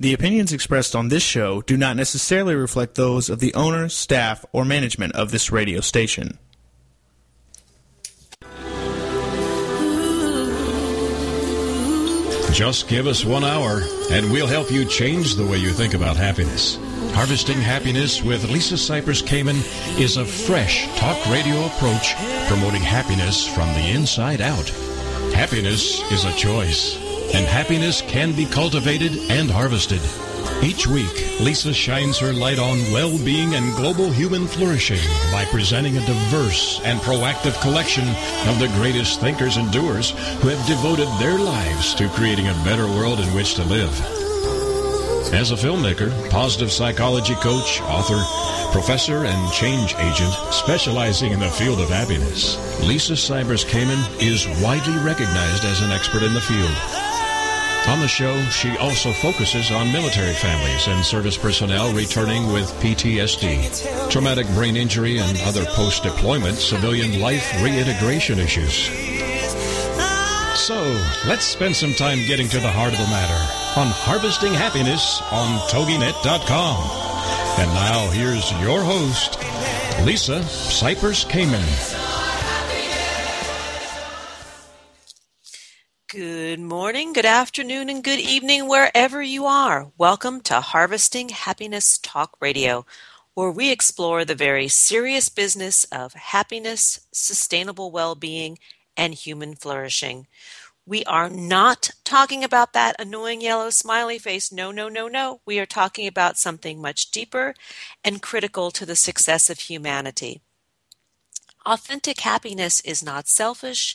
The opinions expressed on this show do not necessarily reflect those of the owner, staff, or management of this radio station. Just give us one hour, and we'll help you change the way you think about happiness. Harvesting Happiness with Lisa Cypers Kamen is a fresh talk radio approach promoting happiness from the inside out. Happiness is a choice, and happiness can be cultivated and harvested. Each week, Lisa shines her light on well-being and global human flourishing by presenting a diverse and proactive collection of the greatest thinkers and doers who have devoted their lives to creating a better world in which to live. As a filmmaker, positive psychology coach, author, professor, and change agent specializing in the field of happiness, Lisa Cypers Kamen is widely recognized as an expert in the field. On the show, she also focuses on military families and service personnel returning with PTSD, traumatic brain injury, and other post deployment civilian life reintegration issues. So, let's spend some time getting to the heart of the matter on harvesting happiness on TogiNet.com. And now, here's your host, Lisa Cypers Kamen. Good morning, good afternoon, and good evening, wherever you are. Welcome to Harvesting Happiness Talk Radio, where we explore the very serious business of happiness, sustainable well being, and human flourishing. We are not talking about that annoying yellow smiley face. No, no, no, no. We are talking about something much deeper and critical to the success of humanity. Authentic happiness is not selfish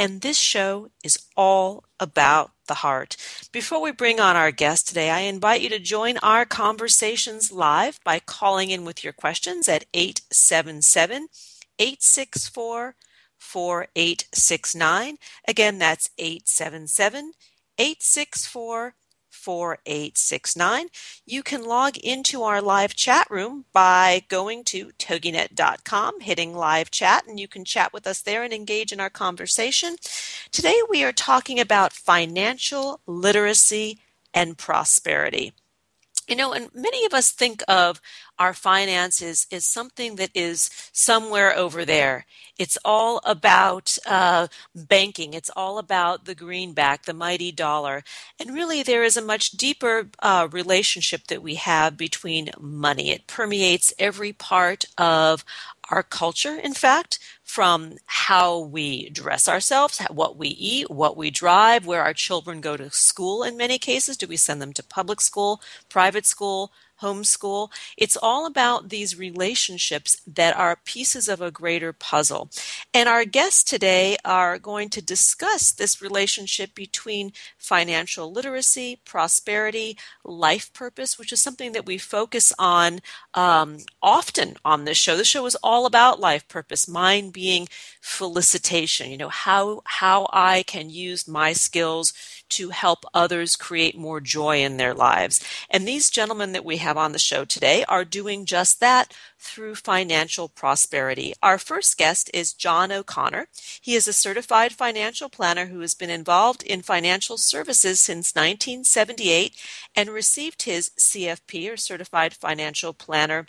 and this show is all about the heart. Before we bring on our guest today, I invite you to join our conversations live by calling in with your questions at 877 864 4869. Again, that's 877 864 4869. You can log into our live chat room by going to toginet.com, hitting live chat, and you can chat with us there and engage in our conversation. Today we are talking about financial literacy and prosperity. You know, and many of us think of our finances as something that is somewhere over there. It's all about uh, banking. It's all about the greenback, the mighty dollar. And really, there is a much deeper uh, relationship that we have between money. It permeates every part of our culture, in fact, from how we dress ourselves, what we eat, what we drive, where our children go to school in many cases. Do we send them to public school, private school, homeschool. It's all about these relationships that are pieces of a greater puzzle. And our guests today are going to discuss this relationship between financial literacy, prosperity, life purpose, which is something that we focus on um, often on this show. The show is all about life purpose, mine being felicitation, you know, how, how I can use my skills to help others create more joy in their lives. And these gentlemen that we have on the show today are doing just that through financial prosperity. Our first guest is John O'Connor. He is a certified financial planner who has been involved in financial services since 1978 and received his CFP or Certified Financial Planner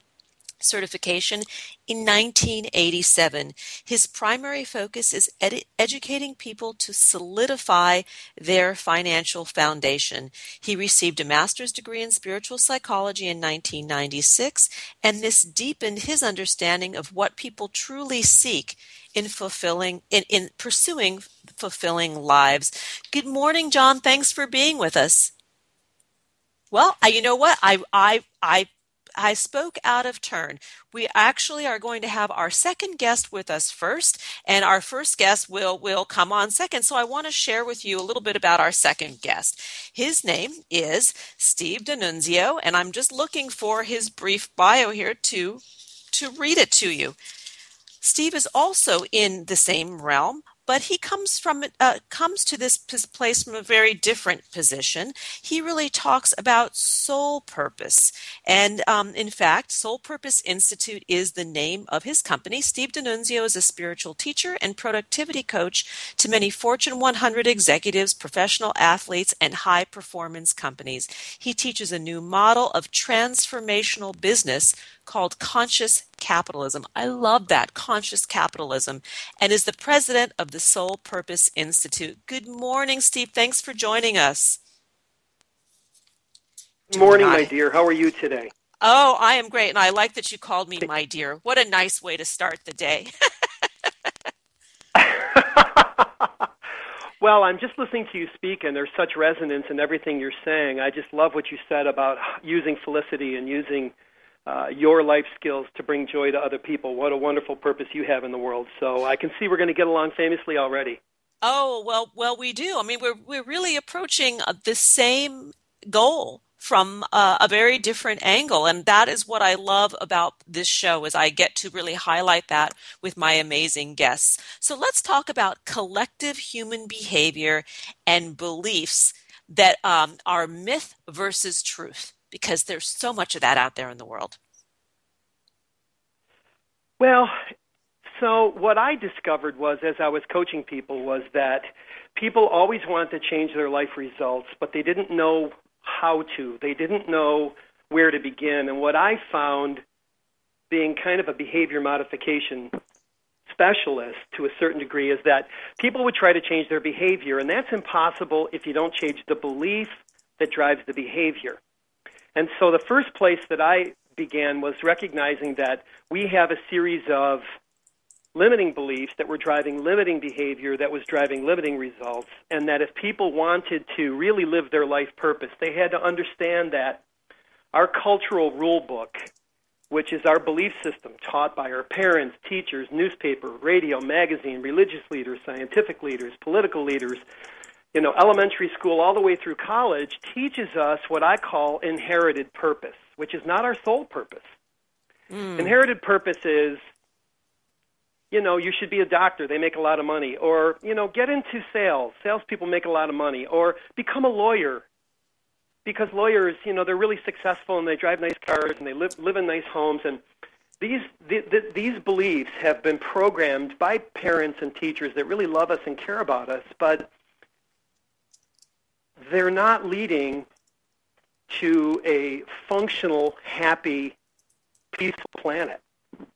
certification in 1987. His primary focus is ed- educating people to solidify their financial foundation. He received a master's degree in spiritual psychology in 1996, and this deepened his understanding of what people truly seek in fulfilling in, in pursuing fulfilling lives. Good morning, John. Thanks for being with us. Well, you know what? I I I I spoke out of turn. We actually are going to have our second guest with us first, and our first guest will will come on second. So I want to share with you a little bit about our second guest. His name is Steve D'Annunzio, and I'm just looking for his brief bio here to to read it to you. Steve is also in the same realm but he comes from uh, comes to this place from a very different position. He really talks about soul purpose, and um, in fact, Soul Purpose Institute is the name of his company. Steve D'Annunzio is a spiritual teacher and productivity coach to many Fortune 100 executives, professional athletes, and high performance companies. He teaches a new model of transformational business called Conscious Capitalism. I love that, Conscious Capitalism, and is the president of the Soul Purpose Institute. Good morning, Steve. Thanks for joining us. Good morning, my dear. How are you today? Oh, I am great, and I like that you called me my dear. What a nice way to start the day. well, I'm just listening to you speak, and there's such resonance in everything you're saying. I just love what you said about using felicity and using uh, your life skills to bring joy to other people. What a wonderful purpose you have in the world. So I can see we're going to get along famously already. Oh well, well we do. I mean, we're we're really approaching uh, the same goal from uh, a very different angle and that is what i love about this show is i get to really highlight that with my amazing guests so let's talk about collective human behavior and beliefs that um, are myth versus truth because there's so much of that out there in the world? Well, so what I discovered was as I was coaching people was that people always wanted to change their life results, but they didn't know how to. They didn't know where to begin. And what I found being kind of a behavior modification specialist to a certain degree is that people would try to change their behavior, and that's impossible if you don't change the belief that drives the behavior. And so the first place that I began was recognizing that we have a series of limiting beliefs that were driving limiting behavior that was driving limiting results, and that if people wanted to really live their life purpose, they had to understand that our cultural rule book, which is our belief system taught by our parents, teachers, newspaper, radio, magazine, religious leaders, scientific leaders, political leaders, you know, elementary school all the way through college teaches us what I call inherited purpose, which is not our soul purpose. Mm. Inherited purpose is, you know, you should be a doctor. They make a lot of money. Or, you know, get into sales. Salespeople make a lot of money. Or become a lawyer. Because lawyers, you know, they're really successful and they drive nice cars and they live, live in nice homes. And these, the, the, these beliefs have been programmed by parents and teachers that really love us and care about us. But they're not leading to a functional, happy, peaceful planet. Well,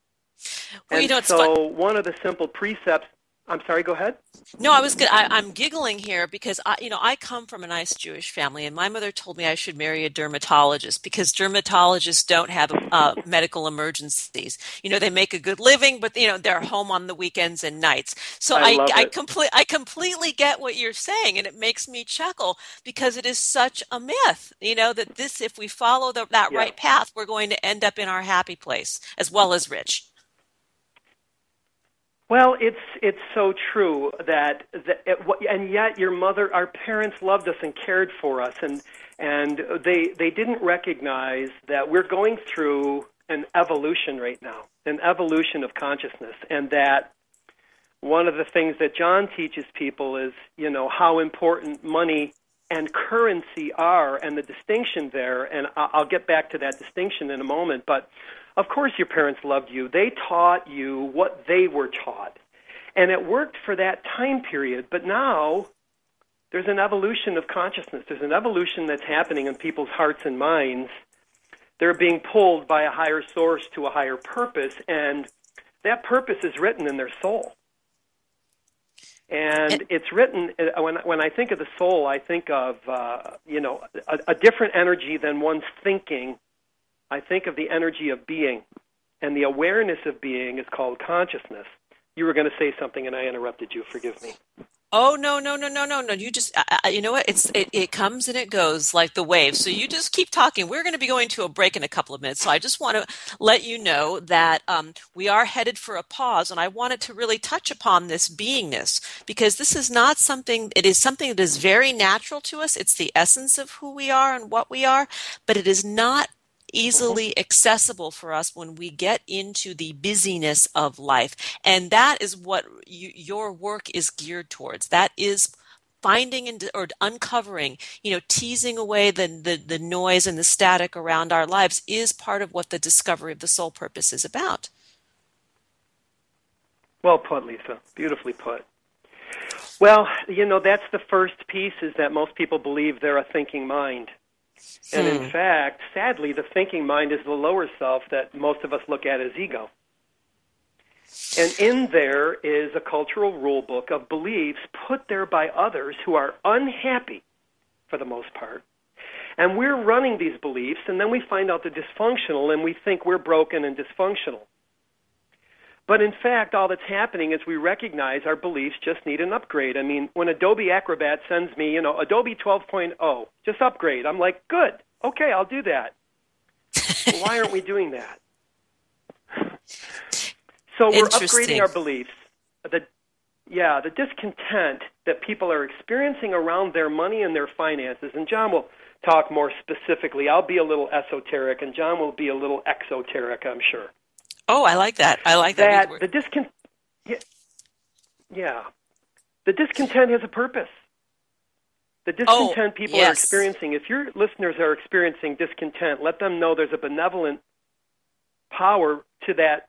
and you know, so one of the simple precepts I'm sorry. Go ahead. No, I was. Good. I, am giggling here because I, you know, I come from a nice Jewish family, and my mother told me I should marry a dermatologist because dermatologists don't have uh, medical emergencies. You know, they make a good living, but you know, they're home on the weekends and nights. So I, I, I complete, I completely get what you're saying, and it makes me chuckle because it is such a myth. You know that this, if we follow the, that yeah. right path, we're going to end up in our happy place as well as rich. Well, it's it's so true that, that it, and yet your mother, our parents loved us and cared for us, and and they they didn't recognize that we're going through an evolution right now, an evolution of consciousness, and that one of the things that John teaches people is you know how important money and currency are, and the distinction there, and I'll get back to that distinction in a moment, but of course, your parents loved you. They taught you what they were taught. And it worked for that time period. But now, there's an evolution of consciousness. There's an evolution that's happening in people's hearts and minds. They're being pulled by a higher source to a higher purpose, and that purpose is written in their soul. And it's written uh, when when I think of the soul, I think of uh, you know a, a different energy than one's thinking I think of the energy of being, and the awareness of being is called consciousness. You were going to say something, and I interrupted you. Forgive me. Oh no no no no no no! You just you know what? It's it, it comes and it goes like the waves. So you just keep talking. We're going to be going to a break in a couple of minutes. So I just want to let you know that um, we are headed for a pause, and I wanted to really touch upon this beingness because this is not something. It is something that is very natural to us. It's the essence of who we are and what we are, but it is not Mm-hmm. easily accessible for us when we get into the busyness of life. And that is what you, your work is geared towards. That is finding and or uncovering you know teasing away the, the the noise and the static around our lives is part of what the discovery of the soul purpose is about. Well put lisa. Beautifully put. Well you know that's the first piece is that most people believe they're a thinking mind and in hmm. fact, sadly, the thinking mind is the lower self that most of us look at as ego. And in there is a cultural rule book of beliefs put there by others who are unhappy for the most part. And we're running these beliefs, and then we find out they're dysfunctional, and we think we're broken and dysfunctional. But in fact, all that's happening is we recognize our beliefs just need an upgrade. I mean, when Adobe Acrobat sends me, you know, Adobe 12.0, just upgrade, I'm like, good, okay, I'll do that. well, why aren't we doing that? So we're upgrading our beliefs. The, yeah, the discontent that people are experiencing around their money and their finances, and John will talk more specifically. I'll be a little esoteric, and John will be a little exoteric, I'm sure. Oh, I like that. I like that. That the discontent. Yeah, yeah, the discontent has a purpose. The oh, discontent oh, people yes. are experiencing. If your listeners are experiencing discontent, let them know there's a benevolent power to that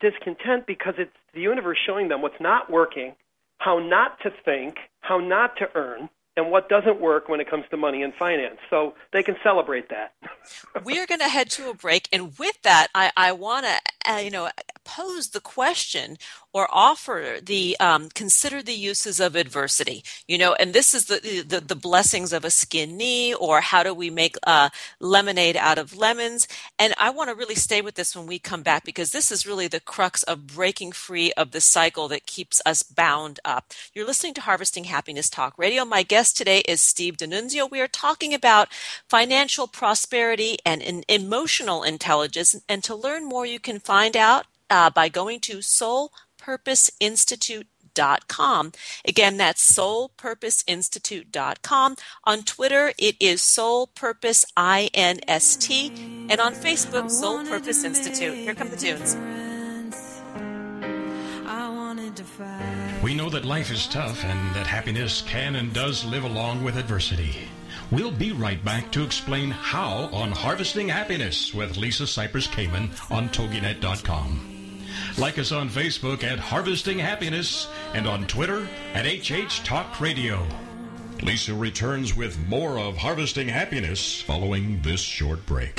discontent because it's the universe showing them what's not working, how not to think, how not to earn, and what doesn't work when it comes to money and finance. So they can celebrate that. we are going to head to a break, and with that, I, I want to uh, you know pose the question or offer the um, consider the uses of adversity you know and this is the, the, the blessings of a skin knee or how do we make uh, lemonade out of lemons and i want to really stay with this when we come back because this is really the crux of breaking free of the cycle that keeps us bound up you're listening to harvesting happiness talk radio my guest today is steve D'Annunzio. we are talking about financial prosperity and emotional intelligence and to learn more you can find out uh, by going to soulpurposeinstitute.com. Again, that's soulpurposeinstitute.com. On Twitter, it is Soul Purpose INST. And on Facebook, Soul Purpose Institute. Here come the tunes. We know that life is tough and that happiness can and does live along with adversity. We'll be right back to explain how on Harvesting Happiness with Lisa Cypers Kamen on TogiNet.com. Like us on Facebook at Harvesting Happiness and on Twitter at HH Talk Radio. Lisa returns with more of Harvesting Happiness following this short break.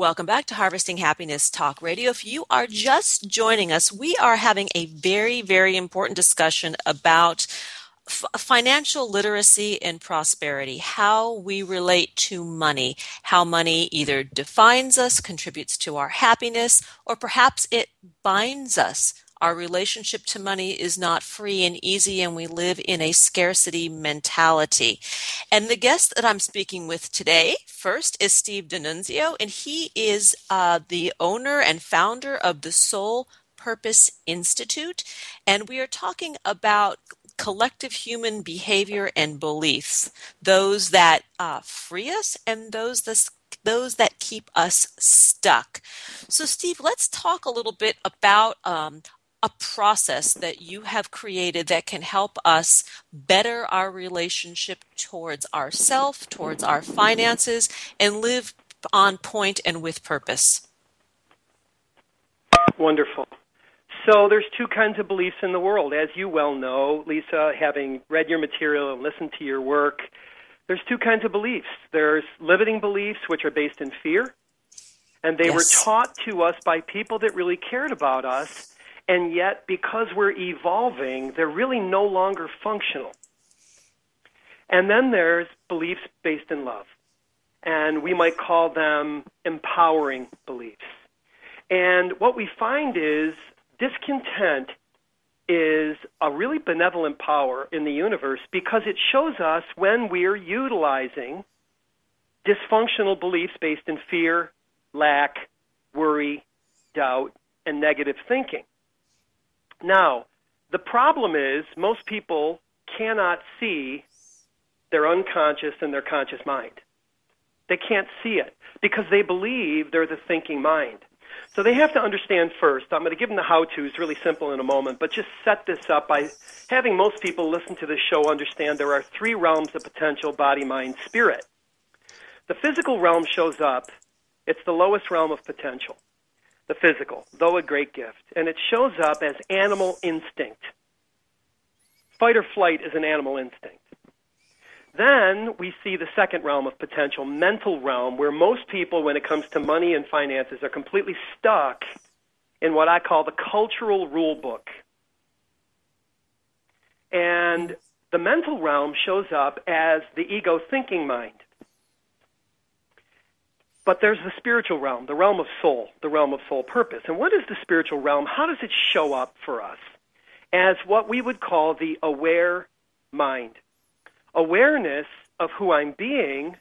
Welcome back to Harvesting Happiness Talk Radio. If you are just joining us, we are having a very, very important discussion about f- financial literacy and prosperity, how we relate to money, how money either defines us, contributes to our happiness, or perhaps it binds us our relationship to money is not free and easy, and we live in a scarcity mentality. And the guest that I'm speaking with today, first, is Steve D'Annunzio, and he is uh, the owner and founder of the Soul Purpose Institute. And we are talking about collective human behavior and beliefs, those that uh, free us and those that those that keep us stuck. So, Steve, let's talk a little bit about um, a process that you have created that can help us better our relationship towards ourself, towards our finances, and live on point and with purpose? Wonderful. So there's two kinds of beliefs in the world, as you well know, Lisa, having read your material and listened to your work. There's two kinds of beliefs. There's limiting beliefs, which are based in fear, and they yes. were taught to us by people that really cared about us and yet because we're evolving, they're really no longer functional. And then there's beliefs based in love, and we might call them empowering beliefs. And what we find is discontent is a really benevolent power in the universe because it shows us when we're utilizing dysfunctional beliefs based in fear, lack, worry, doubt, and negative thinking. Now, the problem is most people cannot see their unconscious and their conscious mind. They can't see it because they believe they're the thinking mind. So they have to understand first. I'm going to give them the how to. It's really simple in a moment, but just set this up by having most people listen to this show understand there are three realms of potential body, mind, spirit. The physical realm shows up, it's the lowest realm of potential the physical, though a great gift, and it shows up as animal instinct. Fight or flight is an animal instinct. Then we see the second realm of potential, mental realm, where most people, when it comes to money and finances, are completely stuck in what I call the cultural rule book. And the mental realm shows up as the ego thinking mind. But there's the spiritual realm, the realm of soul, the realm of soul purpose. And what is the spiritual realm? How does it show up for us? As what we would call the aware mind. Awareness of who I'm being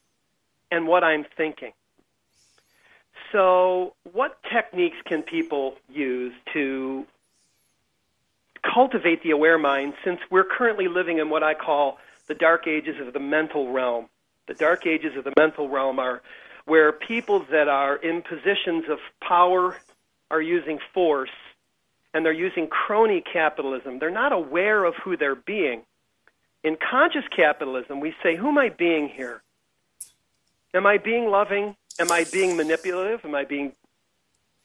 and what I'm thinking. So, what techniques can people use to cultivate the aware mind since we're currently living in what I call the dark ages of the mental realm? The dark ages of the mental realm are where people that are in positions of power are using force and they're using crony capitalism. They're not aware of who they're being. In conscious capitalism, we say, Who am I being here? Am I being loving? Am I being manipulative? Am I being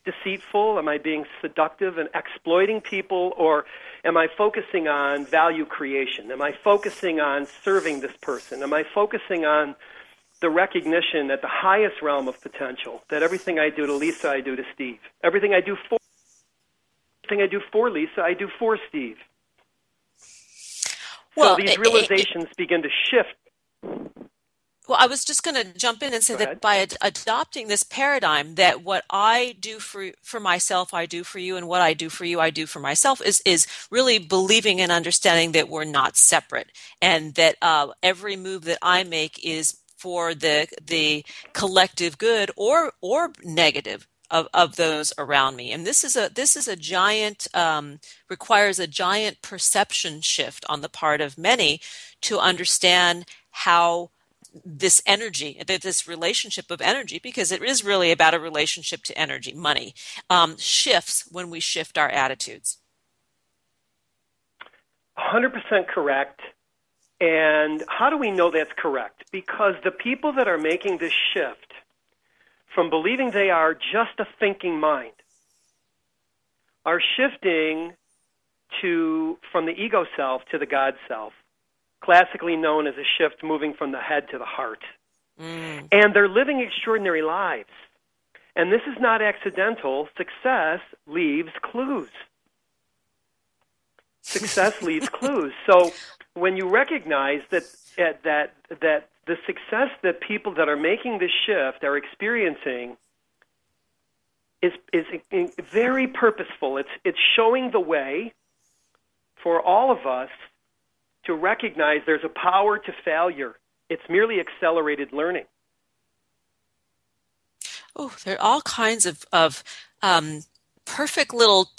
deceitful? Am I being seductive and exploiting people? Or am I focusing on value creation? Am I focusing on serving this person? Am I focusing on the recognition at the highest realm of potential that everything I do to Lisa, I do to Steve. Everything I do for everything I do for Lisa, I do for Steve. Well, so these realizations it, it, begin to shift. Well, I was just going to jump in and say that by ad- adopting this paradigm, that what I do for for myself, I do for you, and what I do for you, I do for myself, is is really believing and understanding that we're not separate, and that uh, every move that I make is for the the collective good or or negative of, of those around me. And this is a this is a giant um, requires a giant perception shift on the part of many to understand how this energy, this relationship of energy, because it is really about a relationship to energy, money, um, shifts when we shift our attitudes. 100% correct. And how do we know that's correct? Because the people that are making this shift from believing they are just a thinking mind are shifting to from the ego self to the God self, classically known as a shift moving from the head to the heart. Mm. And they're living extraordinary lives. And this is not accidental. Success leaves clues. Success leaves clues. So when you recognize that eh, that that the success that people that are making this shift are experiencing is is eh, eh, very purposeful. It's it's showing the way for all of us to recognize there's a power to failure. It's merely accelerated learning. Oh, there are all kinds of of um, perfect little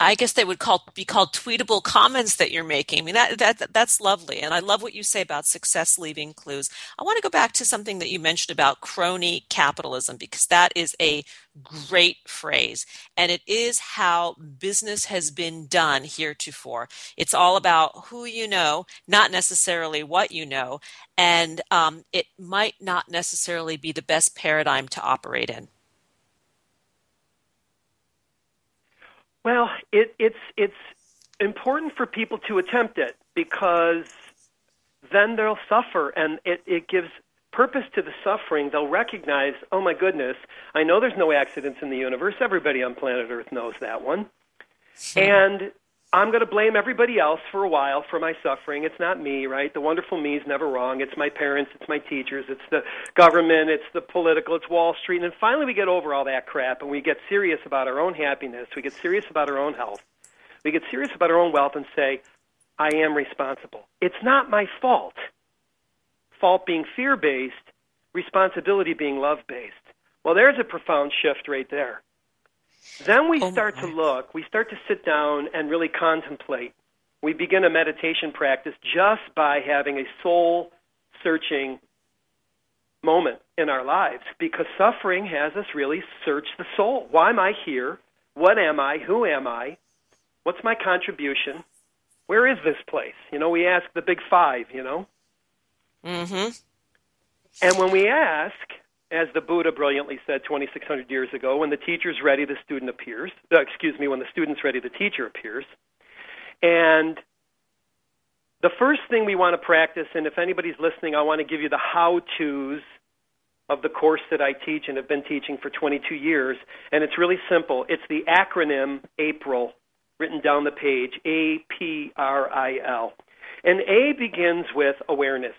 I guess they would call be called tweetable comments that you're making. I mean that that that's lovely, and I love what you say about success leaving clues. I want to go back to something that you mentioned about crony capitalism because that is a great phrase, and it is how business has been done heretofore. It's all about who you know, not necessarily what you know, and um, it might not necessarily be the best paradigm to operate in. Well, it, it's it's important for people to attempt it because then they'll suffer, and it, it gives purpose to the suffering. They'll recognize, oh my goodness, I know there's no accidents in the universe. Everybody on planet Earth knows that one, and I'm going to blame everybody else for a while for my suffering. It's not me, right? The wonderful me is never wrong. It's my parents, it's my teachers, it's the government, it's the political, it's Wall Street. And then finally we get over all that crap and we get serious about our own happiness. We get serious about our own health. We get serious about our own wealth and say, I am responsible. It's not my fault. Fault being fear based, responsibility being love based. Well, there's a profound shift right there. Then we oh start to look, we start to sit down and really contemplate. We begin a meditation practice just by having a soul searching moment in our lives because suffering has us really search the soul. Why am I here? What am I? Who am I? What's my contribution? Where is this place? You know, we ask the big five, you know? Mm-hmm. And when we ask, as the Buddha brilliantly said 2,600 years ago, when the teacher's ready, the student appears. Uh, excuse me, when the student's ready, the teacher appears. And the first thing we want to practice, and if anybody's listening, I want to give you the how to's of the course that I teach and have been teaching for 22 years. And it's really simple. It's the acronym APRIL written down the page A P R I L. And A begins with awareness.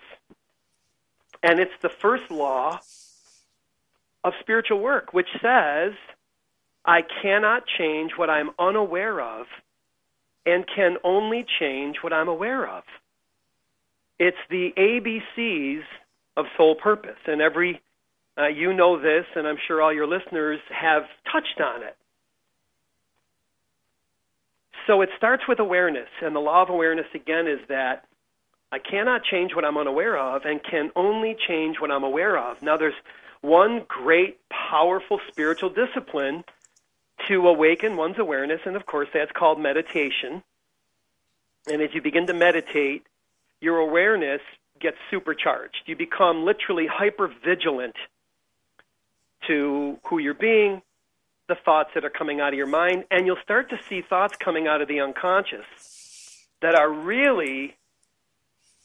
And it's the first law of spiritual work, which says, I cannot change what I'm unaware of and can only change what I'm aware of. It's the ABCs of soul purpose, and every uh, you know this, and I'm sure all your listeners have touched on it. So it starts with awareness, and the law of awareness again is that I cannot change what I'm unaware of and can only change what I'm aware of. Now, there's one great, powerful spiritual discipline to awaken one's awareness, and of course, that's called meditation. And as you begin to meditate, your awareness gets supercharged. You become literally hyper vigilant to who you're being, the thoughts that are coming out of your mind, and you'll start to see thoughts coming out of the unconscious that are really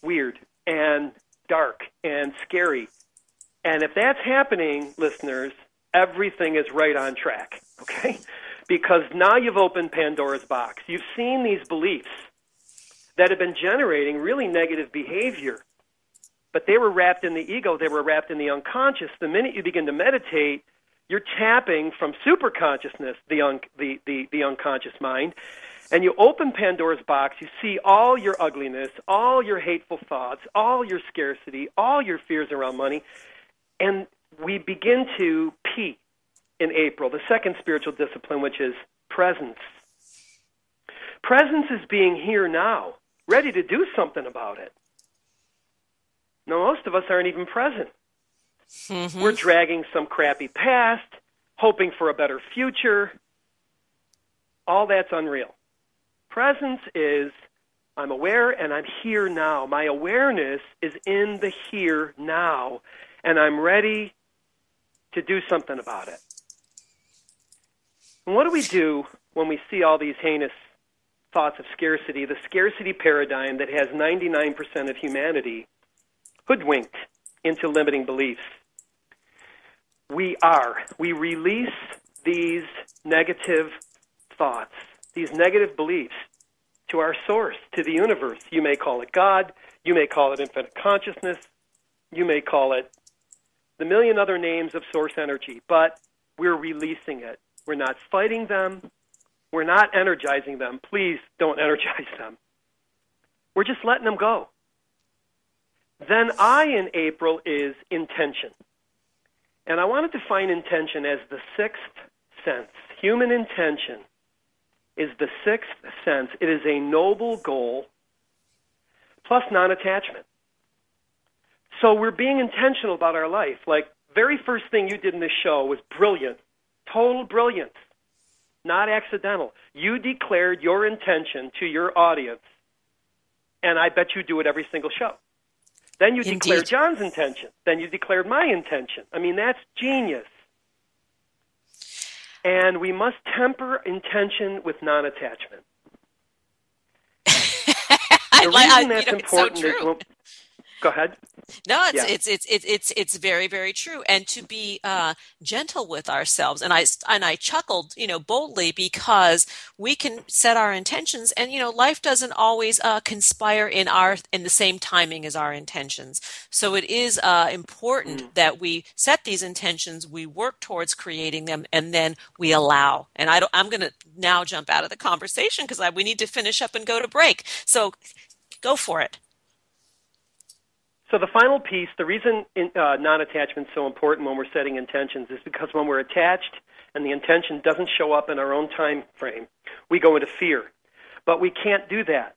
weird and dark and scary and if that's happening, listeners, everything is right on track, okay? Because now you've opened Pandora's box. You've seen these beliefs that have been generating really negative behavior, but they were wrapped in the ego, they were wrapped in the unconscious. The minute you begin to meditate, you're tapping from superconsciousness, the, un- the, the, the unconscious mind, and you open Pandora's box, you see all your ugliness, all your hateful thoughts, all your scarcity, all your fears around money, and we begin to P in April, the second spiritual discipline, which is presence. Presence is being here now, ready to do something about it. Now, most of us aren't even present. Mm-hmm. We're dragging some crappy past, hoping for a better future. All that's unreal. Presence is I'm aware and I'm here now. My awareness is in the here now and I'm ready to do something about it. And what do we do when we see all these heinous thoughts of scarcity, the scarcity paradigm that has 99% of humanity hoodwinked into limiting beliefs? we are. We release these negative thoughts, these negative beliefs to our source, to the universe. You may call it God, you may call it infinite consciousness, you may call it the million other names of source energy, but we're releasing it. We're not fighting them. We're not energizing them. Please don't energize them. We're just letting them go. Then I in April is intention. And I want to define intention as the sixth sense. Human intention is the sixth sense. It is a noble goal plus non attachment. So we're being intentional about our life. Like, very first thing you did in this show was brilliant, total brilliance, not accidental. You declared your intention to your audience, and I bet you do it every single show. Then you Indeed. declared John's intention. Then you declared my intention. I mean, that's genius. And we must temper intention with non attachment. The I- reason you that's know, it's so important is when, go ahead. No, it's, Yeah. it's it's it's it's it's very very true, and to be uh, gentle with ourselves. And I and I chuckled, you know, boldly because we can set our intentions, and you know, life doesn't always uh, conspire in our in the same timing as our intentions. So it is uh, important Mm. that we set these intentions, we work towards creating them, and then we allow. And I don't, I'm going to now jump out of the conversation because we need to finish up and go to break. So go for it. So the final piece, the reason in, uh, non-attachment is so important when we're setting intentions is because when we're attached and the intention doesn't show up in our own time frame, we go into fear. But we can't do that.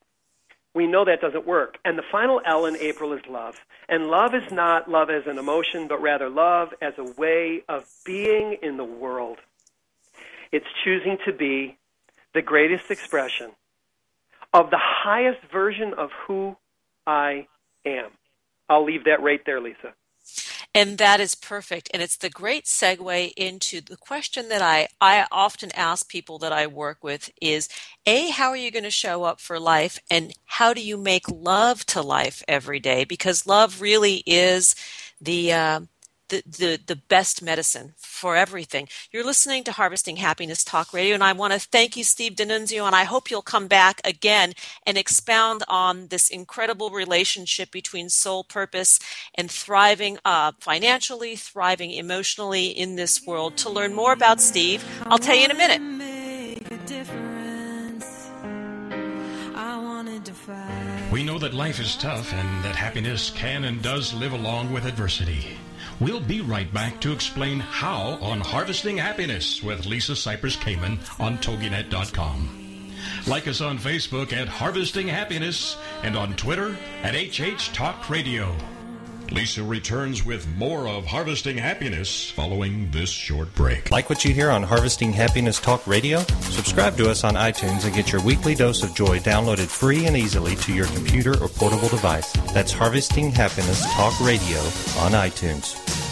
We know that doesn't work. And the final L in April is love. And love is not love as an emotion, but rather love as a way of being in the world. It's choosing to be the greatest expression of the highest version of who I am. I'll leave that right there, Lisa. And that is perfect. And it's the great segue into the question that I, I often ask people that I work with is A, how are you going to show up for life? And how do you make love to life every day? Because love really is the, uh, the, the, the best medicine for everything. You're listening to Harvesting Happiness Talk Radio, and I want to thank you, Steve D'Annunzio, and I hope you'll come back again and expound on this incredible relationship between soul purpose and thriving uh, financially, thriving emotionally in this world. To learn more about Steve, I'll tell you in a minute. Make a difference. I wanted to fight. We know that life is tough and that happiness can and does live along with adversity. We'll be right back to explain how on Harvesting Happiness with Lisa Cypers Kamen on TogiNet.com. Like us on Facebook at Harvesting Happiness and on Twitter at HH Talk Radio. Lisa returns with more of Harvesting Happiness following this short break. Like what you hear on Harvesting Happiness Talk Radio? Subscribe to us on iTunes and get your weekly dose of joy downloaded free and easily to your computer or portable device. That's Harvesting Happiness Talk Radio on iTunes.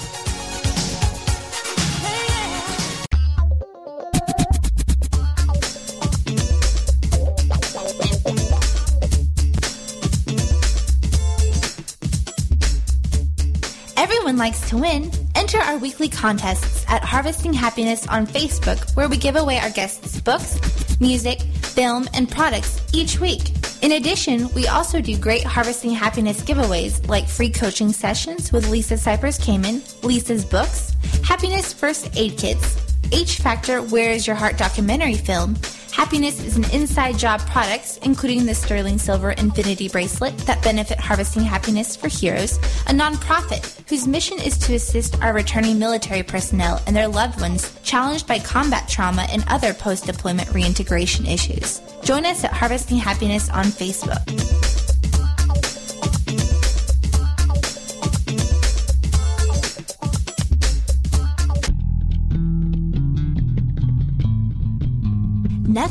Likes to win. Enter our weekly contests at Harvesting Happiness on Facebook, where we give away our guests books, music, film, and products each week. In addition, we also do great Harvesting Happiness giveaways like free coaching sessions with Lisa Cypers Kamen, Lisa's books, Happiness First Aid Kits, H Factor Where Is Your Heart documentary film, Happiness is an inside job products, including the Sterling Silver Infinity Bracelet that benefit Harvesting Happiness for Heroes, a nonprofit whose mission is to assist our returning military personnel and their loved ones challenged by combat trauma and other post-deployment reintegration issues. Join us at Harvesting Happiness on Facebook.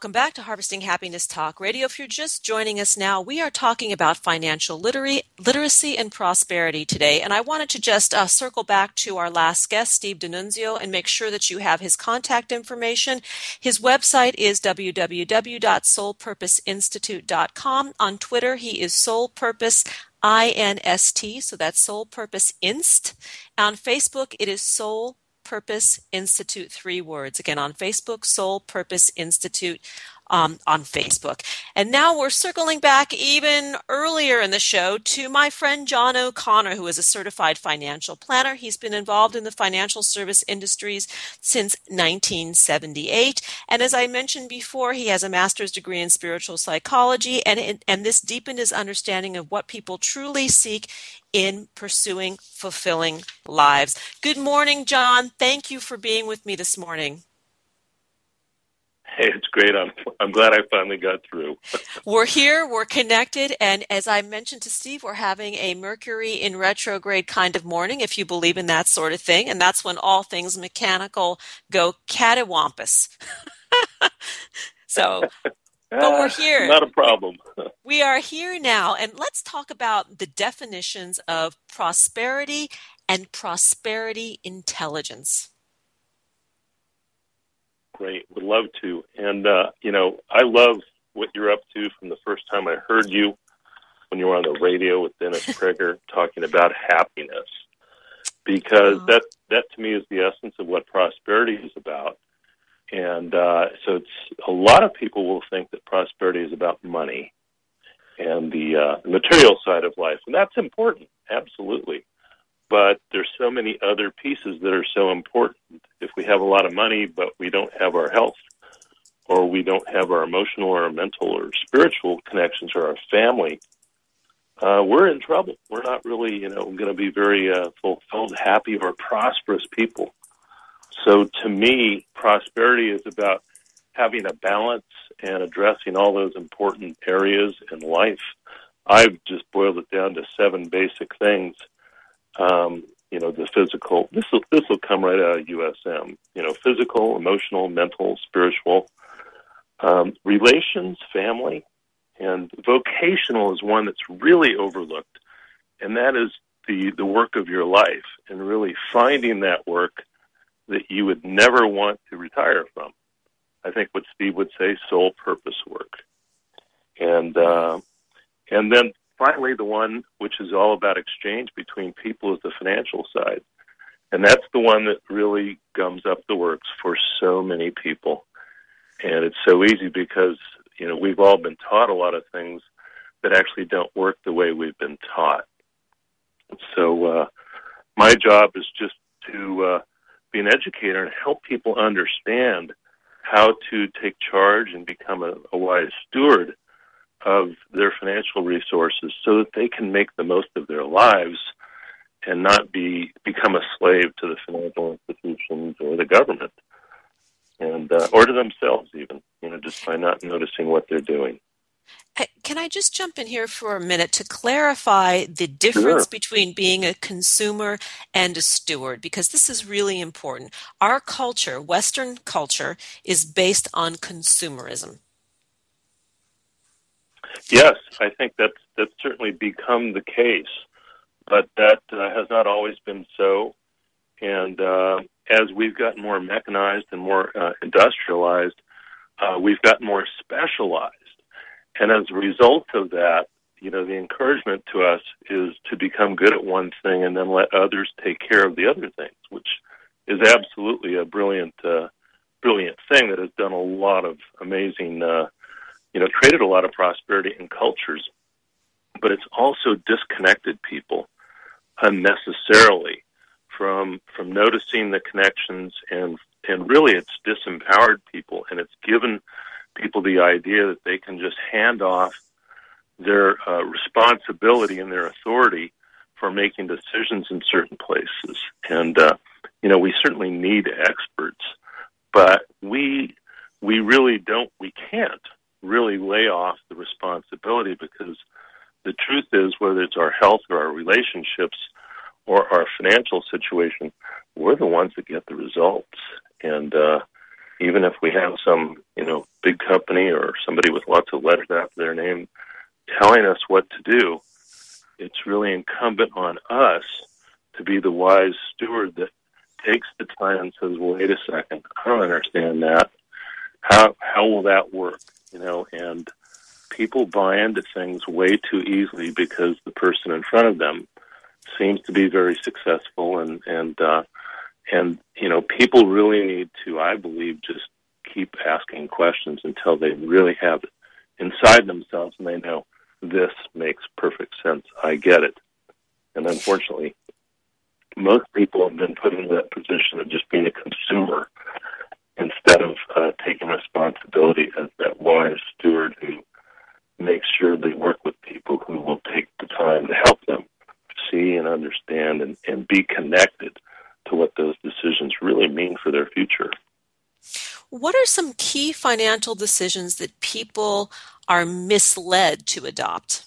Welcome back to Harvesting Happiness Talk Radio. If you're just joining us now, we are talking about financial literary, literacy and prosperity today. And I wanted to just uh, circle back to our last guest, Steve D'Annunzio, and make sure that you have his contact information. His website is www.soulpurposeinstitute.com. On Twitter, he is Soul Purpose INST, so that's Soul Purpose Inst. On Facebook, it is Soul Purpose Institute, three words. Again, on Facebook, Soul Purpose Institute um, on Facebook. And now we're circling back even earlier in the show to my friend John O'Connor, who is a certified financial planner. He's been involved in the financial service industries since 1978. And as I mentioned before, he has a master's degree in spiritual psychology, and, and this deepened his understanding of what people truly seek in pursuing fulfilling lives. Good morning, John. Thank you for being with me this morning. Hey, it's great. I'm I'm glad I finally got through. we're here, we're connected, and as I mentioned to Steve, we're having a Mercury in retrograde kind of morning, if you believe in that sort of thing, and that's when all things mechanical go cattywampus. so but we're ah, here. Not a problem. we are here now, and let's talk about the definitions of prosperity and prosperity intelligence. Great, would love to. And uh, you know, I love what you're up to from the first time I heard you when you were on the radio with Dennis Prager talking about happiness, because uh-huh. that that to me is the essence of what prosperity is about and uh, so it's a lot of people will think that prosperity is about money and the, uh, material side of life, and that's important, absolutely. But there's so many other pieces that are so important. If we have a lot of money, but we don't have our health, or we don't have our emotional or mental or spiritual connections or our family, uh, we're in trouble. We're not really, you know, going to be very uh, fulfilled, happy, or prosperous people. So to me, prosperity is about having a balance and addressing all those important areas in life. I've just boiled it down to seven basic things. Um, you know, the physical. This will this will come right out of USM. You know, physical, emotional, mental, spiritual, um, relations, family, and vocational is one that's really overlooked, and that is the the work of your life and really finding that work that you would never want to retire from. I think what Steve would say, soul purpose work. And, uh, and then finally the one which is all about exchange between people is the financial side. And that's the one that really gums up the works for so many people. And it's so easy because, you know, we've all been taught a lot of things that actually don't work the way we've been taught. So, uh, my job is just to, uh, be an educator and help people understand how to take charge and become a, a wise steward of their financial resources so that they can make the most of their lives and not be become a slave to the financial institutions or the government and uh, or to themselves even you know just by not noticing what they're doing can I just jump in here for a minute to clarify the difference sure. between being a consumer and a steward? Because this is really important. Our culture, Western culture, is based on consumerism. Yes, I think that's that's certainly become the case, but that uh, has not always been so. And uh, as we've gotten more mechanized and more uh, industrialized, uh, we've gotten more specialized and as a result of that, you know, the encouragement to us is to become good at one thing and then let others take care of the other things, which is absolutely a brilliant, uh, brilliant thing that has done a lot of amazing, uh, you know, created a lot of prosperity in cultures. But it's also disconnected people unnecessarily from from noticing the connections and and really it's disempowered people and it's given people the idea that they can just hand off their uh, responsibility and their authority for making decisions in certain places. And uh, you know, we certainly need experts, but we we really don't we can't really lay off the responsibility because the truth is whether it's our health or our relationships or our financial situation, we're the ones that get the results. And uh even if we have some, you know, big company or somebody with lots of letters after their name telling us what to do, it's really incumbent on us to be the wise steward that takes the time and says, "Wait a second, I don't understand that. How how will that work?" You know, and people buy into things way too easily because the person in front of them seems to be very successful and and uh, and you know people really need to i believe just keep asking questions until they really have it inside themselves and they know this makes perfect sense. I get it. And unfortunately most people have been put into that position of just being a consumer instead of uh, taking responsibility as that wise steward who makes sure they work with people who will take the time to help them see and understand and, and be connected to what those decisions really mean for their future. What are some key financial decisions that people are misled to adopt?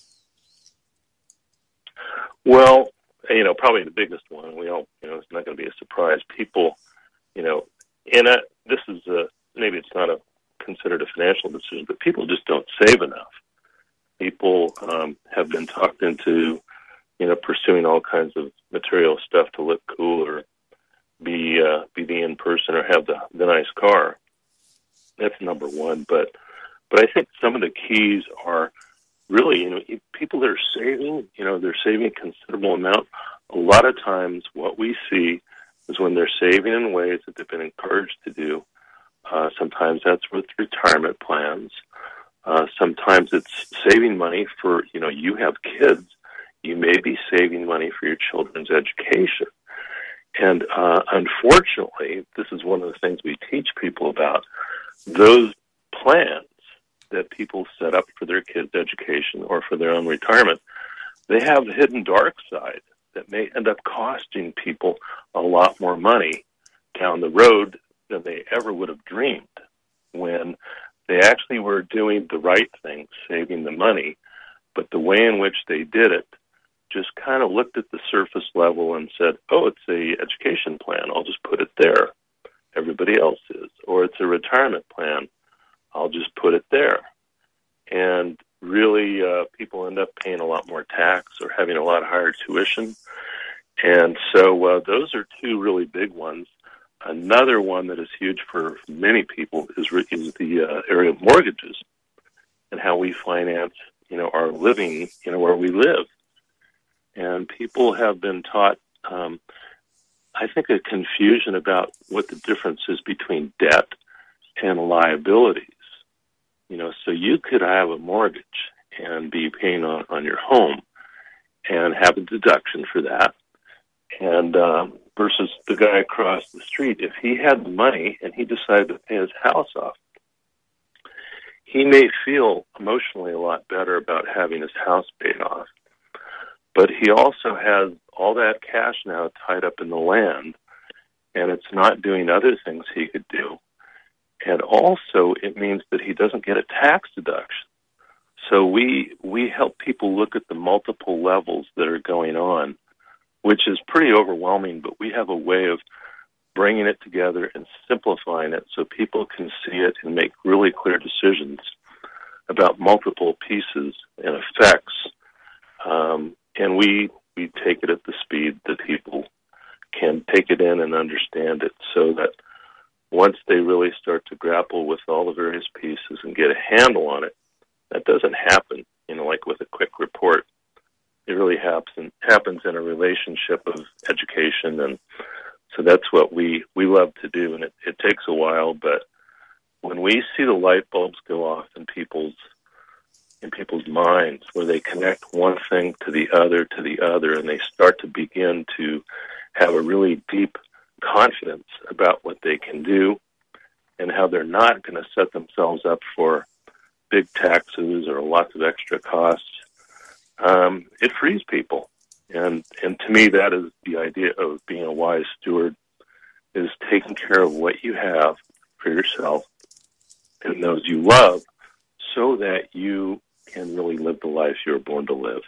Well, you know, probably the biggest one. We all, you know, it's not going to be a surprise. People, you know, in a this is a maybe it's not a considered a financial decision, but people just don't save enough. People um, have been talked into, you know, pursuing all kinds of material stuff to look cool or be uh, be the in person or have the the nice car. That's number one. But but I think some of the keys are really you know people that are saving you know they're saving a considerable amount. A lot of times, what we see is when they're saving in ways that they've been encouraged to do. Uh, sometimes that's with retirement plans. Uh, sometimes it's saving money for you know you have kids. You may be saving money for your children's education. And uh, unfortunately, this is one of the things we teach people about. Those plans that people set up for their kids' education or for their own retirement, they have a hidden dark side that may end up costing people a lot more money down the road than they ever would have dreamed when they actually were doing the right thing, saving the money, but the way in which they did it just kind of looked at the surface level and said, "Oh, it's a education plan. I'll just put it there. Everybody else is." Or it's a retirement plan. I'll just put it there. And really, uh, people end up paying a lot more tax or having a lot higher tuition. And so uh, those are two really big ones. Another one that is huge for many people is, is the uh, area of mortgages and how we finance, you know, our living, you know, where we live and people have been taught, um, I think, a confusion about what the difference is between debt and liabilities. You know, so you could have a mortgage and be paying on, on your home and have a deduction for that. And um, versus the guy across the street, if he had the money and he decided to pay his house off, he may feel emotionally a lot better about having his house paid off but he also has all that cash now tied up in the land, and it's not doing other things he could do. And also, it means that he doesn't get a tax deduction. So we we help people look at the multiple levels that are going on, which is pretty overwhelming. But we have a way of bringing it together and simplifying it so people can see it and make really clear decisions about multiple pieces and effects um, and we we take it at the speed that people can take it in and understand it so that once they really start to grapple with all the various pieces and get a handle on it, that doesn't happen, you know, like with a quick report. It really happens happens in a relationship of education and so that's what we, we love to do and it, it takes a while, but when we see the light bulbs go off in people's in people's minds where they connect one thing to the other to the other and they start to begin to have a really deep confidence about what they can do and how they're not going to set themselves up for big taxes or lots of extra costs. Um, it frees people. And and to me, that is the idea of being a wise steward is taking care of what you have for yourself and those you love, so that you can really live the life you were born to live.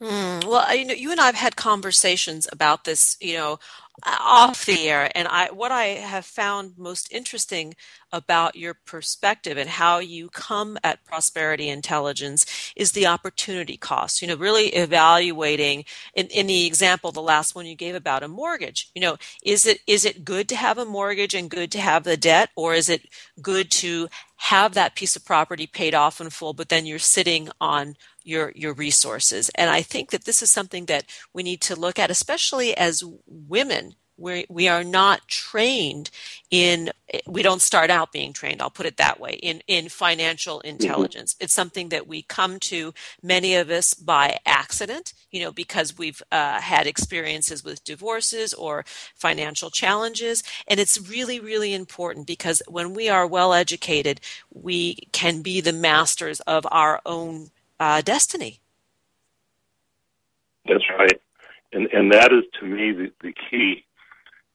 Mm, well, you know, you and I have had conversations about this, you know, off the air, and I what I have found most interesting about your perspective and how you come at prosperity intelligence is the opportunity cost. You know, really evaluating in, in the example, the last one you gave about a mortgage. You know, is it is it good to have a mortgage and good to have the debt, or is it good to have that piece of property paid off in full, but then you're sitting on your your resources. And I think that this is something that we need to look at, especially as women. We, we are not trained in we don't start out being trained i'll put it that way in in financial mm-hmm. intelligence mm-hmm. it's something that we come to many of us by accident you know because we've uh, had experiences with divorces or financial challenges and it's really really important because when we are well educated we can be the masters of our own uh, destiny. That's right, and and that is to me the, the key.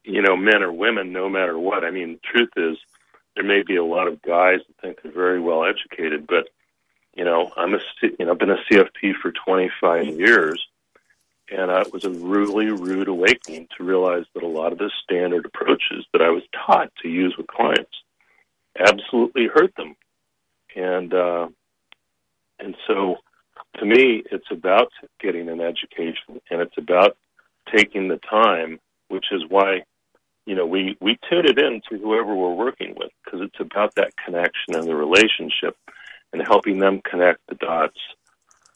You know, men or women, no matter what. I mean, the truth is, there may be a lot of guys that think they're very well educated, but you know, I'm a you know, I've been a CFP for 25 years, and it was a really rude awakening to realize that a lot of the standard approaches that I was taught to use with clients absolutely hurt them, and uh, and so, to me, it's about getting an education, and it's about taking the time, which is why, you know, we we tune it in to whoever we're working with because it's about that connection and the relationship, and helping them connect the dots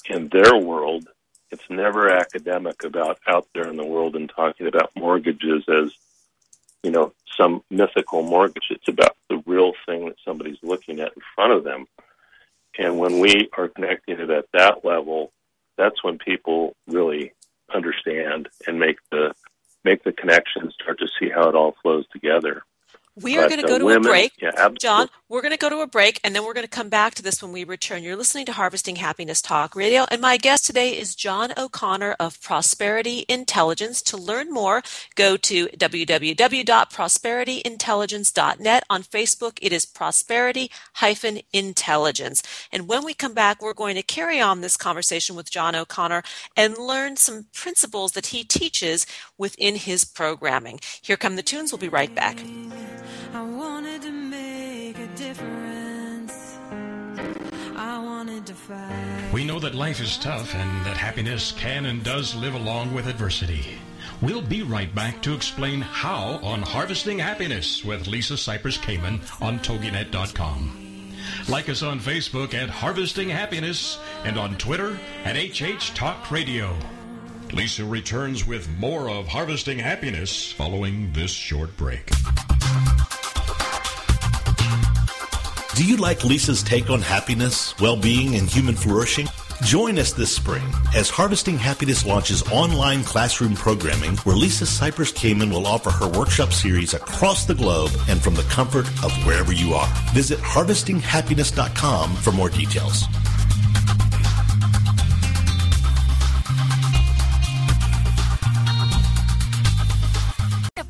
in their world. It's never academic about out there in the world and talking about mortgages as you know, some mythical mortgage. It's about the real thing that somebody's looking at in front of them. And when we are connecting it at that level, that's when people really understand and make the make the connection, start to see how it all flows together. We are going to go to women, a break. Yeah, John, we're going to go to a break and then we're going to come back to this when we return. You're listening to Harvesting Happiness Talk Radio, and my guest today is John O'Connor of Prosperity Intelligence. To learn more, go to www.prosperityintelligence.net. On Facebook, it is Prosperity Intelligence. And when we come back, we're going to carry on this conversation with John O'Connor and learn some principles that he teaches within his programming. Here come the tunes. We'll be right back. I wanted to make a difference. I wanted to fight. We know that life is tough and that happiness can and does live along with adversity. We'll be right back to explain how on Harvesting Happiness with Lisa Cypers Kamen on TogiNet.com. Like us on Facebook at Harvesting Happiness and on Twitter at HH Talk Radio. Lisa returns with more of Harvesting Happiness following this short break. Do you like Lisa's take on happiness, well being, and human flourishing? Join us this spring as Harvesting Happiness launches online classroom programming where Lisa Cypers Kamen will offer her workshop series across the globe and from the comfort of wherever you are. Visit harvestinghappiness.com for more details.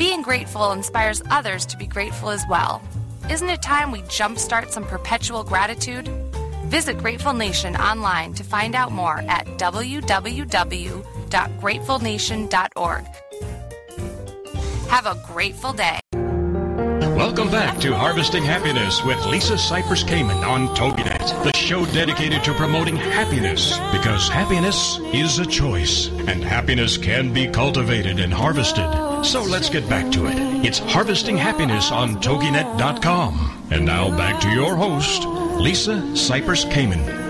Being grateful inspires others to be grateful as well. Isn't it time we jumpstart some perpetual gratitude? Visit Grateful Nation online to find out more at www.gratefulnation.org. Have a grateful day. Welcome back to Harvesting Happiness with Lisa Cypers Kamen on TogiNet, the show dedicated to promoting happiness because happiness is a choice and happiness can be cultivated and harvested. So let's get back to it. It's Harvesting Happiness on TogiNet.com. And now back to your host, Lisa Cypers Kamen.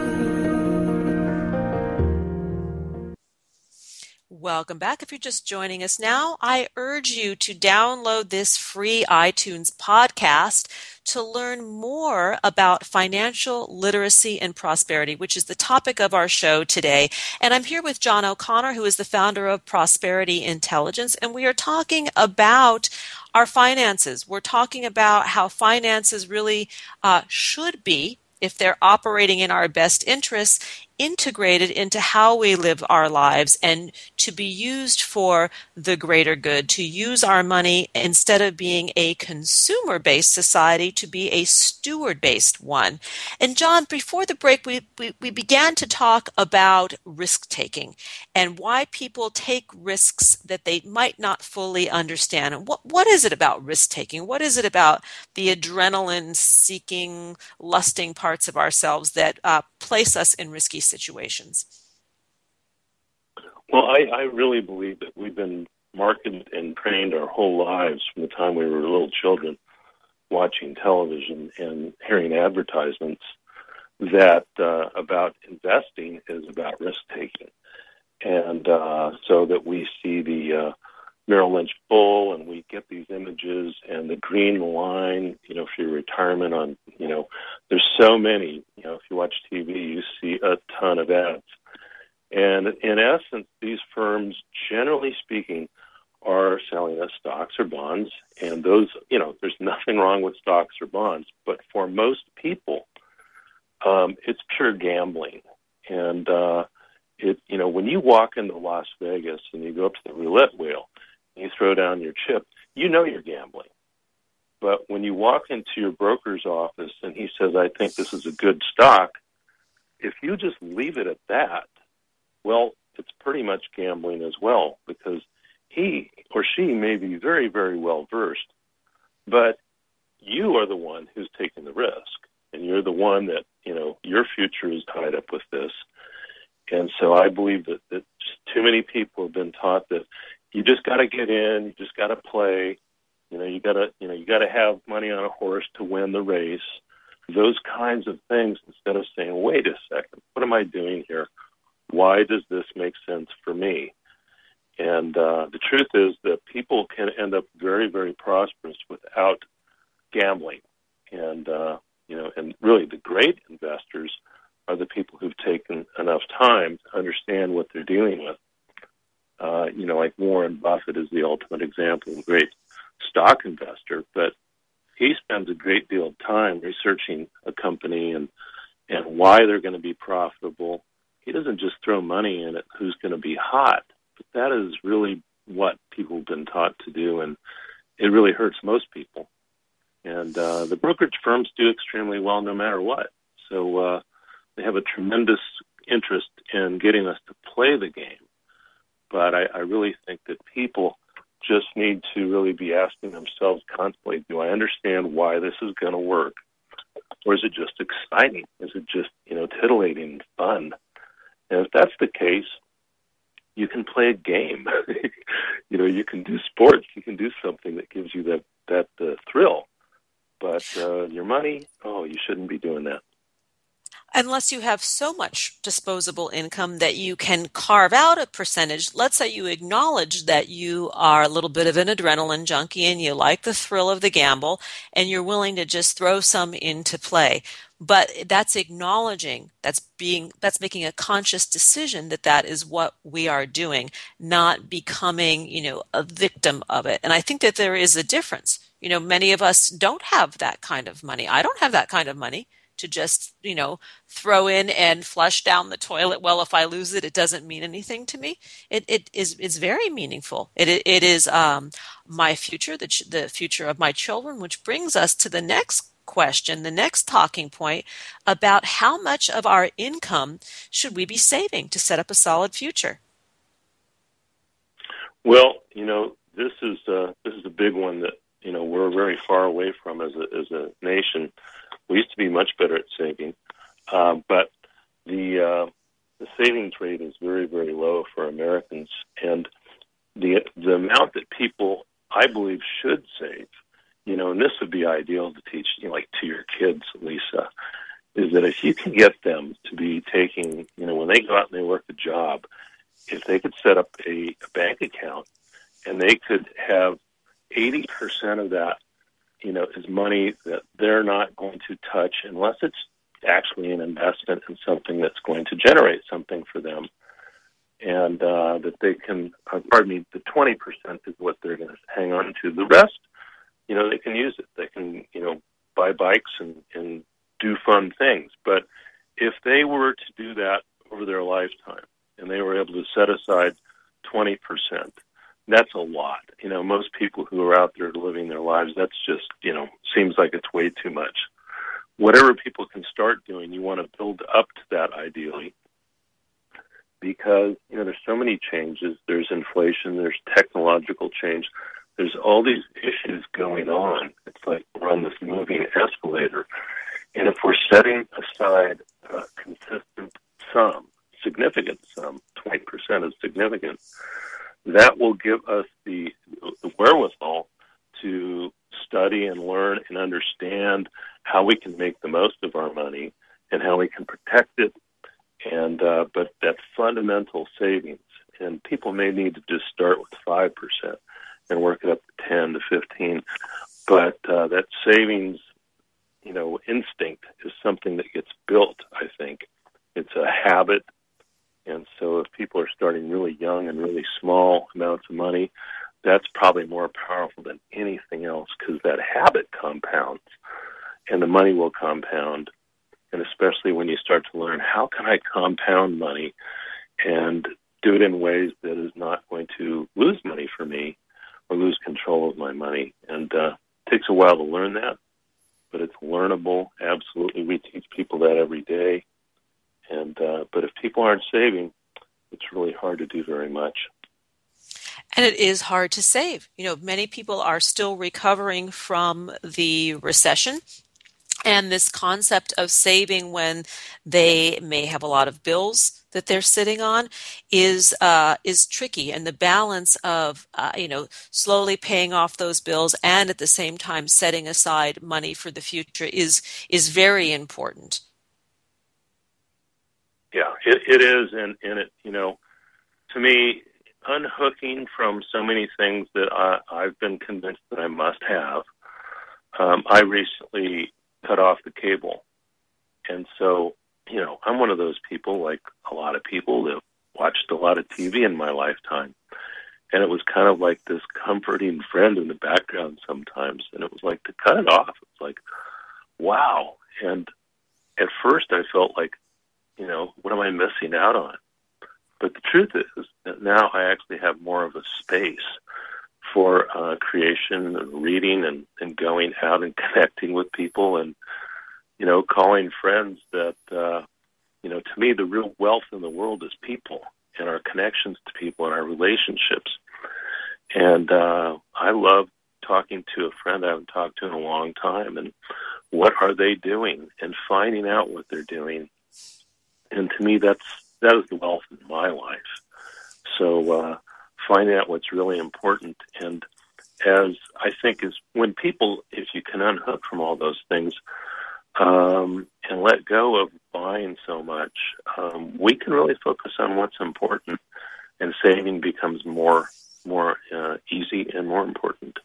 Welcome back. If you're just joining us now, I urge you to download this free iTunes podcast to learn more about financial literacy and prosperity, which is the topic of our show today. And I'm here with John O'Connor, who is the founder of Prosperity Intelligence, and we are talking about our finances. We're talking about how finances really uh, should be if they're operating in our best interests integrated into how we live our lives and to be used for the greater good, to use our money instead of being a consumer based society to be a steward based one. And John, before the break, we, we, we began to talk about risk taking and why people take risks that they might not fully understand. And what, what is it about risk taking? What is it about the adrenaline seeking, lusting parts of ourselves that uh, place us in risky situations? Well, I, I really believe that we've been marketed and trained our whole lives from the time we were little children watching television and hearing advertisements that uh, about investing is about risk taking. And uh, so that we see the uh, Merrill Lynch bull and we get these images and the green line, you know, for your retirement on, you know, there's so many, you know, if you watch TV, you see a ton of ads. And in essence, these firms, generally speaking, are selling us stocks or bonds. And those, you know, there's nothing wrong with stocks or bonds. But for most people, um, it's pure gambling. And, uh, it, you know, when you walk into Las Vegas and you go up to the roulette wheel, you throw down your chip, you know you're gambling. But when you walk into your broker's office and he says, I think this is a good stock, if you just leave it at that, well, it's pretty much gambling as well because he or she may be very, very well versed, but you are the one who's taking the risk and you're the one that, you know, your future is tied up with this. And so I believe that, that too many people have been taught that you just got to get in, you just got to play. You know, you got to you know you got to have money on a horse to win the race. Those kinds of things instead of saying, "Wait a second, what am I doing here? Why does this make sense for me?" And uh, the truth is that people can end up very, very prosperous without gambling. And uh, you know, and really the great investors are the people who've taken enough time to understand what they're dealing with uh, you know, like Warren Buffett is the ultimate example a great stock investor, but he spends a great deal of time researching a company and and why they're going to be profitable. He doesn't just throw money in it who's going to be hot, but that is really what people have been taught to do, and it really hurts most people. And uh, the brokerage firms do extremely well no matter what. So uh, they have a tremendous interest in getting us to play the game but I, I really think that people just need to really be asking themselves constantly, do I understand why this is going to work? Or is it just exciting? Is it just, you know, titillating and fun? And if that's the case, you can play a game. you know, you can do sports. You can do something that gives you that that uh, thrill. But uh, your money, oh, you shouldn't be doing that unless you have so much disposable income that you can carve out a percentage. Let's say you acknowledge that you are a little bit of an adrenaline junkie and you like the thrill of the gamble and you're willing to just throw some into play. But that's acknowledging, that's being, that's making a conscious decision that that is what we are doing, not becoming, you know, a victim of it. And I think that there is a difference. You know, many of us don't have that kind of money. I don't have that kind of money to just, you know, throw in and flush down the toilet. Well, if I lose it, it doesn't mean anything to me. It, it is it's very meaningful. It, it is um, my future, the, ch- the future of my children, which brings us to the next question, the next talking point about how much of our income should we be saving to set up a solid future? Well, you know, this is uh, this is a big one that you know we're very far away from as a as a nation. We used to be much better at saving, uh, but the uh, the savings rate is very very low for Americans, and the the amount that people I believe should save, you know, and this would be ideal to teach, you know, like to your kids, Lisa, is that if you can get them to be taking, you know, when they go out and they work a job, if they could set up a, a bank account and they could have 80% of that, you know, is money that they're not going to touch unless it's actually an investment in something that's going to generate something for them. And uh, that they can, uh, pardon me, the 20% is what they're going to hang on to. The rest, you know, they can use it. They can, you know, buy bikes and, and do fun things. But if they were to do that over their lifetime and they were able to set aside 20%, that's a lot. You know, most people who are out there living their lives, that's just, you know, seems like it's way too much. Whatever people can start doing, you want to build up to that ideally because, you know, there's so many changes. There's inflation, there's technological change, there's all these issues going on. It's like we're on this moving escalator. And if we're setting aside a consistent sum, significant sum, 20% is significant, that will give us the, the wherewithal to study and learn and understand how we can make the most of our money and how we can protect it. And uh, but that fundamental savings, and people may need to just start with five percent and work it up to ten to fifteen. But uh, that savings, you know, instinct is something that gets built. I think it's a habit and so if people are starting really young and really small amounts of money, that's probably more powerful than anything else because that habit compounds and the money will compound. And especially when you start to learn how can I compound money and do it in ways that is not going to lose money for me or lose control of my money. And uh, it takes a while to learn that, but it's learnable. Absolutely. We teach people that every day. And uh, but if people aren't saving, it's really hard to do very much. And it is hard to save. You know, many people are still recovering from the recession. And this concept of saving when they may have a lot of bills that they're sitting on is uh, is tricky, and the balance of uh, you know slowly paying off those bills and at the same time setting aside money for the future is is very important. Yeah, it, it is, and and it you know, to me, unhooking from so many things that I, I've been convinced that I must have. Um, I recently cut off the cable, and so you know, I'm one of those people, like a lot of people, that watched a lot of TV in my lifetime. And it was kind of like this comforting friend in the background sometimes. And it was like to cut it off. It's like, wow. And at first I felt like you know, what am I missing out on? But the truth is that now I actually have more of a space for uh, creation and reading and, and going out and connecting with people and, you know, calling friends that, uh, you know, to me, the real wealth in the world is people and our connections to people and our relationships. And uh, I love talking to a friend I haven't talked to in a long time and what are they doing and finding out what they're doing and to me, that's that is the wealth in my life. So uh, finding out what's really important, and as I think is when people, if you can unhook from all those things um, and let go of buying so much, um, we can really focus on what's important, and saving becomes more more uh, easy and more important.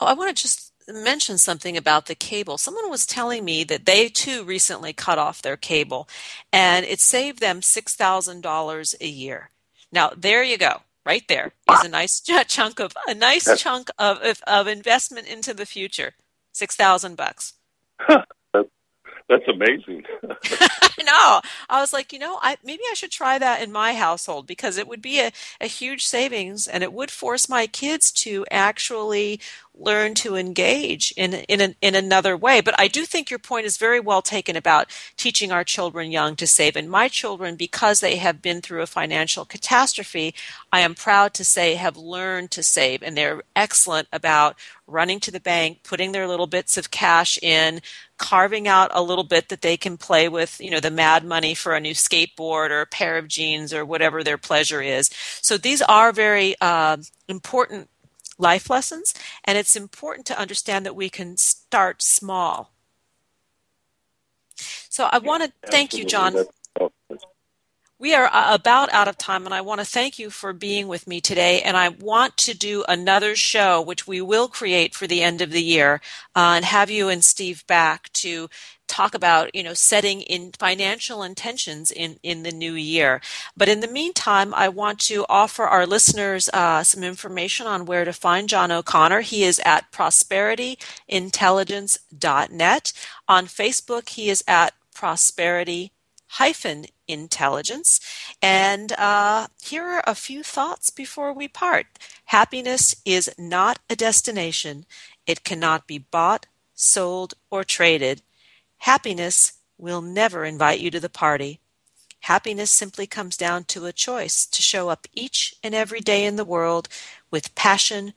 Oh, I want to just mention something about the cable. Someone was telling me that they too recently cut off their cable and it saved them $6,000 a year. Now, there you go. Right there is a nice chunk of a nice chunk of, of, of investment into the future. 6,000 bucks. That's amazing. I know. I was like, you know, I maybe I should try that in my household because it would be a, a huge savings and it would force my kids to actually learn to engage in in an, in another way. But I do think your point is very well taken about teaching our children young to save. And my children, because they have been through a financial catastrophe, I am proud to say have learned to save, and they're excellent about running to the bank, putting their little bits of cash in, carving out a little bit that they can play with, you know, the mad money for a new skateboard or a pair of jeans or whatever their pleasure is. So these are very uh, important life lessons, and it's important to understand that we can start small. So I want to thank you, John. We are uh, about out of time, and I want to thank you for being with me today. And I want to do another show, which we will create for the end of the year, uh, and have you and Steve back to talk about you know setting in financial intentions in in the new year but in the meantime i want to offer our listeners uh, some information on where to find john o'connor he is at prosperityintelligence.net on facebook he is at prosperity hyphen intelligence. And uh, here are a few thoughts before we part. Happiness is not a destination, it cannot be bought, sold, or traded. Happiness will never invite you to the party. Happiness simply comes down to a choice to show up each and every day in the world with passion,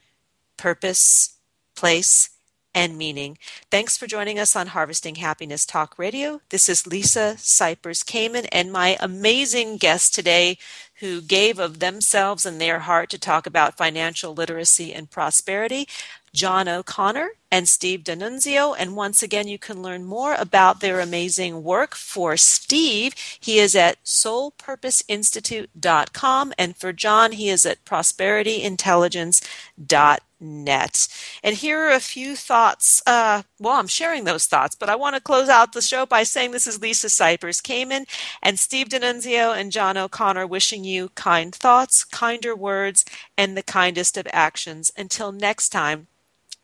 purpose, place, and meaning. Thanks for joining us on Harvesting Happiness Talk Radio. This is Lisa Cypers Kamen and my amazing guest today who gave of themselves and their heart to talk about financial literacy and prosperity. John O'Connor and Steve D'Annunzio. And once again, you can learn more about their amazing work. For Steve, he is at soulpurposeinstitute.com. And for John, he is at prosperityintelligence.net net. And here are a few thoughts. Uh, well, I'm sharing those thoughts, but I want to close out the show by saying this is Lisa Cypers Kamen and Steve D'Annunzio and John O'Connor wishing you kind thoughts, kinder words, and the kindest of actions. Until next time,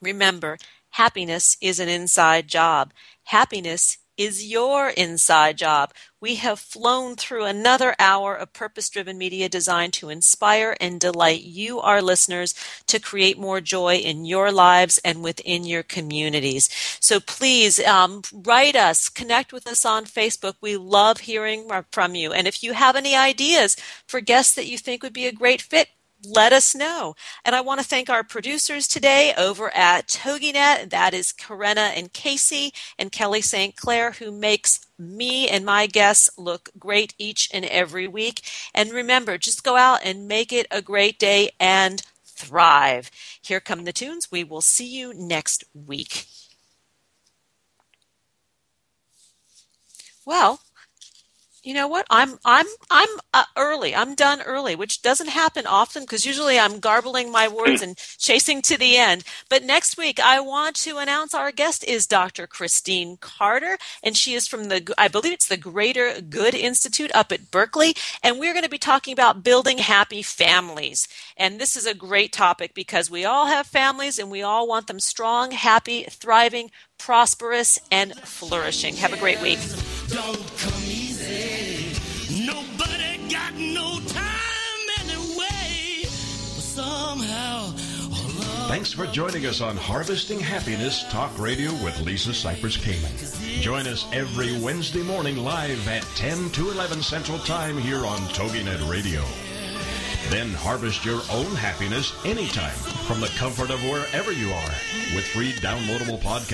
remember, happiness is an inside job. Happiness is your inside job. We have flown through another hour of purpose driven media designed to inspire and delight you, our listeners, to create more joy in your lives and within your communities. So please um, write us, connect with us on Facebook. We love hearing from you. And if you have any ideas for guests that you think would be a great fit, let us know. And I want to thank our producers today over at TogiNet. That is Karenna and Casey and Kelly St. Clair, who makes me and my guests look great each and every week. And remember, just go out and make it a great day and thrive. Here come the tunes. We will see you next week. Well, you know what? I'm i'm i'm uh, early. I'm done early which doesn't happen often because usually i'm garbling my words and chasing to the end. But next week i want to announce our guest is dr christine carter and she is from the i believe it's the greater good institute up at berkeley. And we're going to be talking about building happy families. And this is a great topic because we all have families and we all want them strong happy thriving prosperous and flourishing. Have a great week Thanks for joining us on Harvesting Happiness Talk Radio with Lisa Cypers Kamen. Join us every Wednesday morning live at 10 to 11 Central Time here on TogiNet Radio. Then harvest your own happiness anytime from the comfort of wherever you are with free downloadable podcasts.